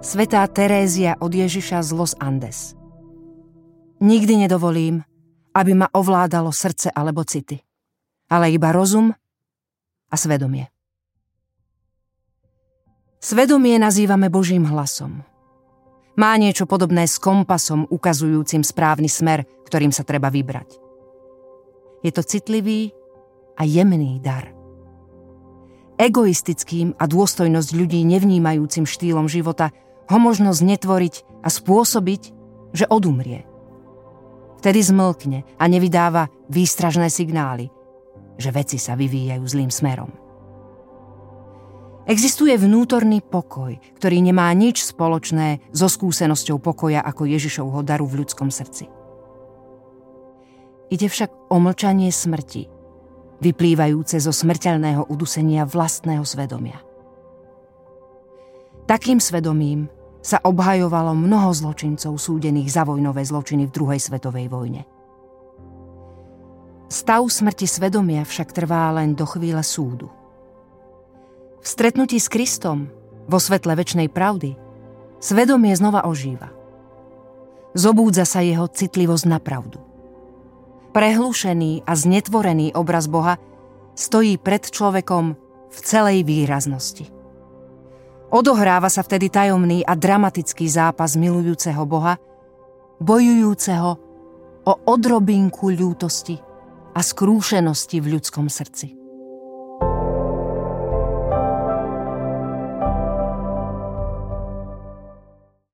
Svetá Terézia od Ježiša z Los Andes. Nikdy nedovolím, aby ma ovládalo srdce alebo city, ale iba rozum a svedomie. Svedomie nazývame Božím hlasom. Má niečo podobné s kompasom ukazujúcim správny smer, ktorým sa treba vybrať. Je to citlivý a jemný dar. Egoistickým a dôstojnosť ľudí nevnímajúcim štýlom života ho možno znetvoriť a spôsobiť, že odumrie. Vtedy zmlkne a nevydáva výstražné signály, že veci sa vyvíjajú zlým smerom. Existuje vnútorný pokoj, ktorý nemá nič spoločné so skúsenosťou pokoja ako Ježišovho daru v ľudskom srdci. Ide však o mlčanie smrti, vyplývajúce zo smrteľného udusenia vlastného svedomia. Takým svedomím sa obhajovalo mnoho zločincov súdených za vojnové zločiny v druhej svetovej vojne. Stav smrti svedomia však trvá len do chvíle súdu. V stretnutí s Kristom, vo svetle väčšnej pravdy, svedomie znova ožíva. Zobúdza sa jeho citlivosť na pravdu. Prehlušený a znetvorený obraz Boha stojí pred človekom v celej výraznosti. Odohráva sa vtedy tajomný a dramatický zápas milujúceho Boha, bojujúceho o odrobinku ľútosti a skrúšenosti v ľudskom srdci.